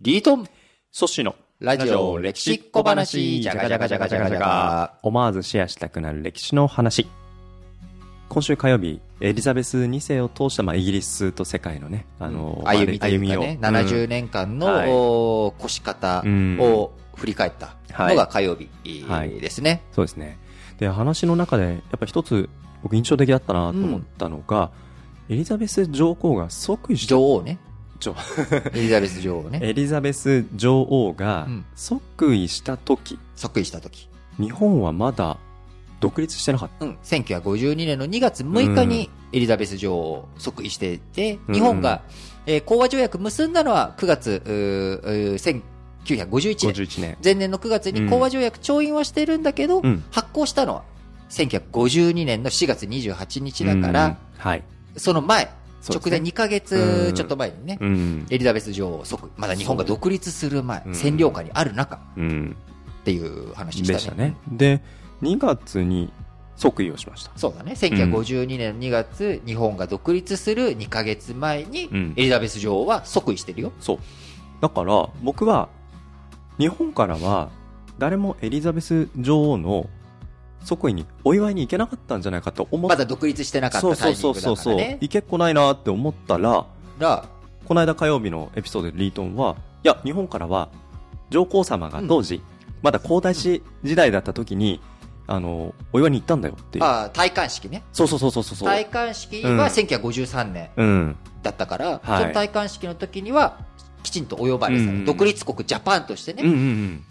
リートン。ソッシーの。ラジオ歴史小話。じゃがじゃがじゃがじゃがじゃが思わずシェアしたくなる歴史の話。今週火曜日エリザベス2世を通した、まあ、イギリスと世界のね、あの歩みというか歩ね、みを。70年間の、はい。お越し方うん。を振り返ったのが火曜日はい。ですね。そうですね。で話の中でやっぱ一つ僕印象的だったなと思ったのが、エリザベス女王が即位した。女王ね。女。エリザベス女王ね。エリザベス女王がうん。即位した時、即位した時。日本はまだ独立してなかった。うん。1952年の2月6日にエリザベス女王即位していて、うん。日本が、えー講和条約結んだのは9月、うーうー1951年。51年。前年の9月に講和条約調印はしてるんだけど、うん。発行したのは1952年の4月28日だから、うん。はい、その前、直前2ヶ月ちょっと前にね、うん。エリザベス女王即、まだ日本が独立する前、うん。占領下にある中うん、っていう話でしね。でしたたね。で2月に即位をしました。そうだね。1952年の2月、日本が独立する2ヶ月前にうん、エリザベス女王は即位してるよ。そう。だから僕は日本からは誰もエリザベス女王の即位にお祝いに行けなかったんじゃないかと思っまだ独立してなかっそうたタそうそうそうそう。イミングだからね。行けっこないなって思ったらら、この間火曜日のエピソードでリートンはいや日本からは上皇様が当時、まだ皇太子時代だった時にあのお祝いに行ったんだよっていう。ああ、戴冠式ね。そうそうそうそうそう。戴冠式うん。は1953年うん。だったから、はい。その戴冠式の時には、きちんとお呼ばれされ独立国ジャパンとしてね、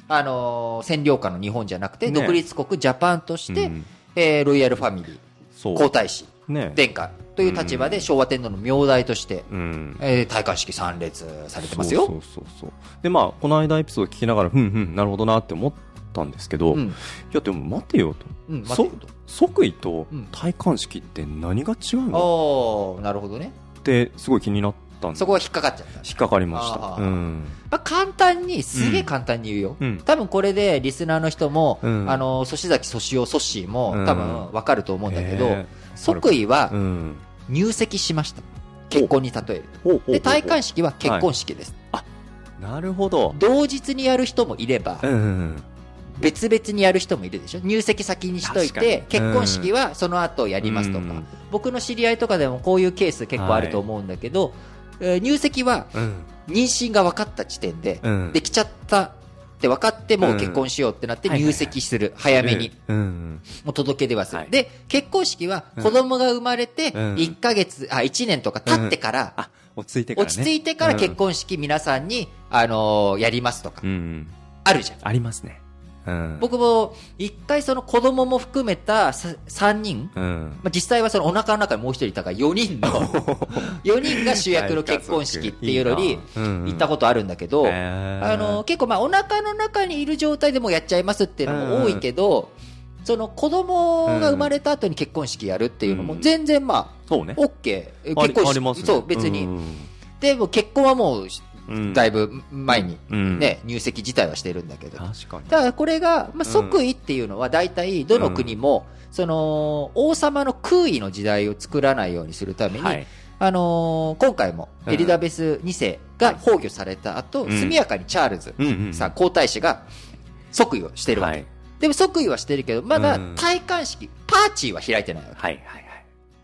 あのー占領下の日本じゃなくて、ね独立国ジャパンとして、うんえーロイヤルファミリー、皇太子、ね殿下という立場で昭和天皇の名代として、うん。えー戴冠式参列されてますよ。そうそうそうでまあこの間エピソード聞きながらふんふんなるほどなって思ったんですけど、いうん。やでも待てよと、うん、てよ即位とうん。戴冠式って何が違うの、と。ああ、なるほどね。ってすごい気になったんでそこは引っかかっちゃった。引っかかりました。うん。まあ、簡単に、すげえ簡単に言うよ。うん。多分これでリスナーの人も、うん。あの、粗崎粗塩ソッシーもうん。多分わかると思うんだけど、へー。即位はうん。入籍しました。結婚に例えると。で、戴冠式は結婚式です。なるほど。同日にやる人もいればう、んうん別々にやる人もいるでしょ？入籍先にしといて、結婚式はその後やりますとか。うん。僕の知り合いとかでもこういうケース結構あると思うんだけど、えー入籍はうん。妊娠が分かった時点で、うん。できちゃったって分かってもう結婚しようってなってうん入籍する、早めに。もう届け出はする。はい。で、結婚式は子供が生まれて、うん。1ヶ月、あ、1年とか経ってから、あ落ち着いてからね。落ち着いてから結婚式皆さんに、あのーやりますとか。あるじゃん。ありますねうん。僕も、一回その子供も含めた3人、うん。まあ、実際はそのお腹の中にもう一人いたから4人の、4人が主役の結婚式っていうのに行ったことあるんだけど、あの、結構まあお腹の中にいる状態でもうやっちゃいますっていうのも多いけど、その子供が生まれた後に結婚式やるっていうのもうん。全然まそうね。あ、OK。あり結婚式、ね。そう、別に。うん。でも結婚はもう、うんだいぶ前にうん。ね、入籍自体はしてるんだけど。確かに。だからこれが、まあ、即位っていうのは大体どの国も、その、王様の空位の時代を作らないようにするために、はい。あのー今回もうん。エリザベス2世が崩御された後、うん。速やかにチャールズさん、皇太子が即位をしてるわけ。はい。でも即位はしてるけど、まだうん。戴冠式、パーチーは開いてないわけ。はいはいはい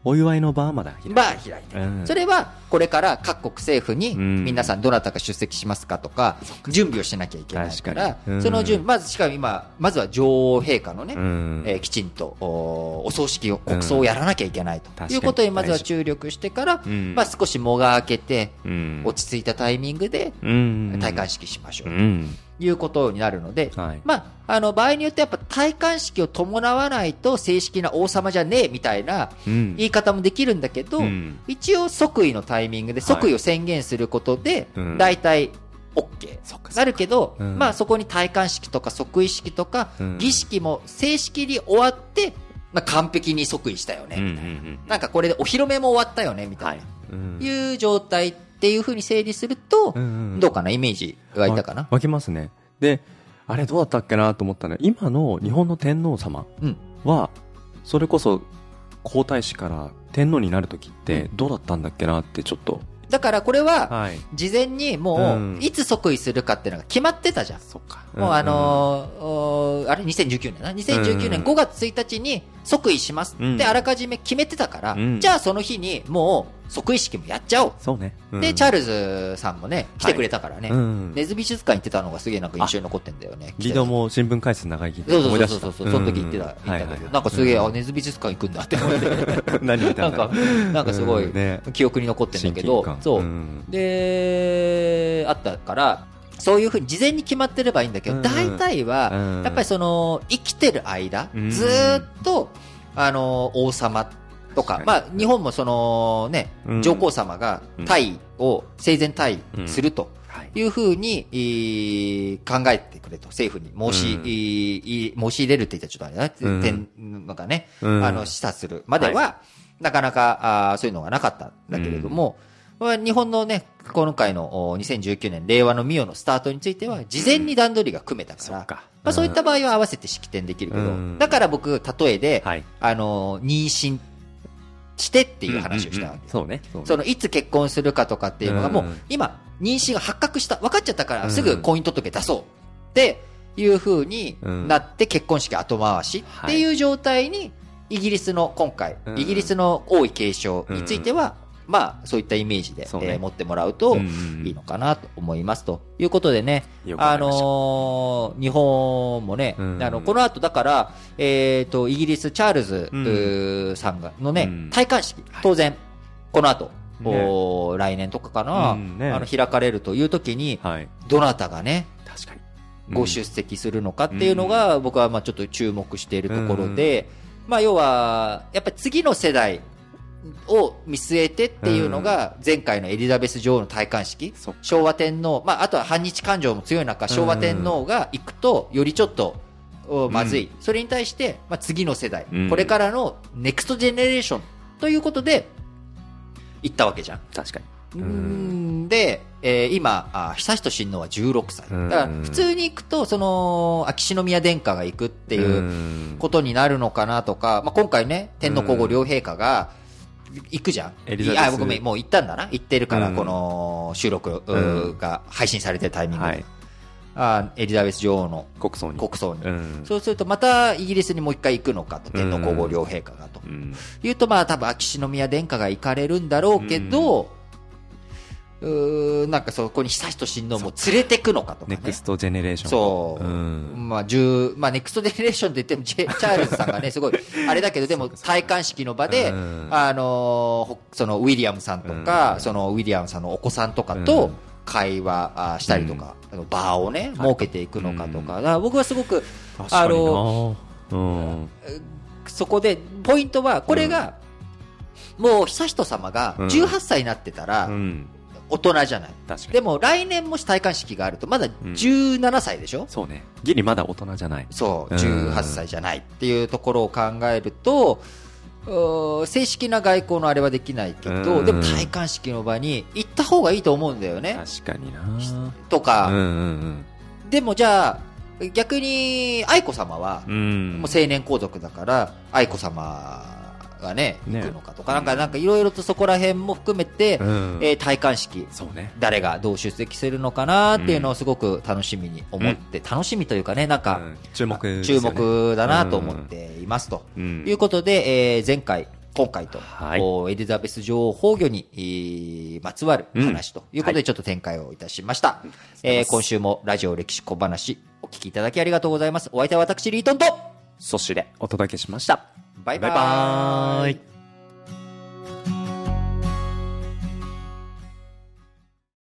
お祝いの場はまだ開いてまあ開いてる。うん。それは、これから各国政府に、うん。皆さんどなたか出席しますかとか、準備をしなきゃいけないか、らに。うん。その準備、まずしかも今、まずは女王陛下のね、うん。えーきちんとおお葬式を、国葬をやらなきゃいけないと。いうことにまずは注力してから、うん。まあ少し間が空けて、うん。落ち着いたタイミングで、うん。戴冠式しましょういうことになるので、はい。まあ、あの、場合によってやっぱ戴冠式を伴わないと正式な王様じゃねえみたいなうん。言い方もできるんだけど、うん。一応即位のタイミングで即位を宣言することでうん、大体 OK なるけど、うん。まあそこに戴冠式とか即位式とか、うん。儀式も正式に終わって、まあ完璧に即位したよね、うんうみたいな。ん。なんかこれでお披露目も終わったよね、みたはい。いな。うん。いう状態っていうふうに整理すると、うんうん。どうかなイメージ湧いたかな。わ湧きますね。であれどうだったっけなと思ったね今の日本の天皇様うん。はそれこそ皇太子から天皇になる時ってどうだったんだっけなってちょっと。だからこれは、事前にもう、いつ即位するかっていうのが決まってたじゃん。そっか。もうあのー、あれ2019年な ?2019 年5月1日に即位しますってあらかじめ決めてたから、じゃあその日にもう即位式もやっちゃおう。そうね。で、チャールズさんもね、来てくれたからね、ネズ美術館行ってたのがすげえなんか印象に残ってんだよね。リードも新聞回数長いそうそうそうそう、その時行ってた、行ったけど、なんかすげえ、あ、ネズ美術館行くんだって思って。何見たんだなんか、なんかすごい、記憶に残ってんだけど、そう。で、あったから、そういうふうに事前に決まってればいいんだけど、大体は、やっぱりその、生きてる間、ずっと、あの、王様とか、まあ、日本もそのね、上皇様が退位を生前退位するとい。うふうに、考えてくれと、政府に申し、申し入れるって言ったらちょっとあれだ、点、なん。かね、あの、示唆する。までは、なかなか、あそういうのがなかったんだけれども、日本のね、今回の2019年、令和の御代のスタートについては、事前に段取りが組めたから、まあ、そういった場合は合わせて式典できるけど、だから僕、例えで、あの、妊娠してっていう話をしたわけ、そうね。その、いつ結婚するかとかっていうのがもう、今、妊娠が発覚した、分かっちゃったからすぐ婚姻届出そうっていう風になって結婚式後回しっていう状態に、イギリスの今回、イギリスの王位継承についてはまあ、そういったイメージで、ね。えー、持ってもらうといいのかなと思います。と。いうことでね、あのー、日本もね、あの、この後だから、えっ、ー、と、イギリス、チャールズ、さんが、のね、戴冠式、当然、この後、ね、お来年とかかな、うんね、あの、開かれるという時に、はい、どなたがね、確かに。ご出席するのかっていうのが、僕はまあちょっと注目しているところで、まあ要は、やっぱり次の世代、を見据えてっていうのが、前回のエリザベス女王の戴冠式、昭和天皇、まあ、あとは反日感情も強い中、昭和天皇が行くと、よりちょっと、まずい。それに対して、まあ、次の世代、これからのネクストジェネレーション。ということで、行ったわけじゃん。確かに。うん。で、えー、今あ、悠仁親王は16歳。だから、普通に行くと、その、秋篠宮殿下が行くっていうことになるのかなとか、まあ、今回ね、天皇皇后両陛下が、行くじゃん。エリザベス。あ、ごめん、もう行ったんだな。行ってるから、うん、この収録が配信されてるタイミングで。はい、あエリザベス女王の国葬に。国葬に、うん、そうすると、またイギリスにもう一回行くのかと、天皇皇后両陛下がと。うん、いうと、まあ多分秋篠宮殿下が行かれるんだろうけど、うなんかそこに悠仁親王も連れてくのかとか、ね、 Next Generation。そう。うん、まあ、十、まあ、 Next Generation って言っても、チャールズさんがね、すごい、あれだけど、でも、戴冠式の場で、あのー、その、ウィリアムさんとか、その、ウィリアムさんのお子さんとかと、会話したりとか、うん、場をね、設けていくのかとか、か僕はすごく、あの、うん、そこで、ポイントは、これが、もう悠仁さまが18歳になってたら、うん大人じゃない。でも来年もし戴冠式があると、まだ17歳でしょ、うん、そうね。ギリまだ大人じゃない。そう、18歳じゃないっていうところを考えると、正式な外交のあれはできないけど、でも戴冠式の場に行った方がいいと思うんだよね。確かにな。とか、うんうんうん、でもじゃあ、逆に愛子さまは、もう青年皇族だから、愛子さまがね、行くのかとか、なんか、なんかいろいろとそこら辺も含めて、うん、えー、戴冠式、そうね。誰がどう出席するのかなっていうのをすごく楽しみに思って、うん、楽しみというかね、なんか、注目、ね、注目だなと思っていますと。いうことで、えー、前回、今回と、はい、エリザベス女王崩御に、えー、まつわる話ということでちょっと展開をいたしました。うんはい、えー、今週もラジオ歴史小話お聞きいただきありがとうございます。お相手は私、リートンと、ソッシュでお届けしました。バイバイ。バイバ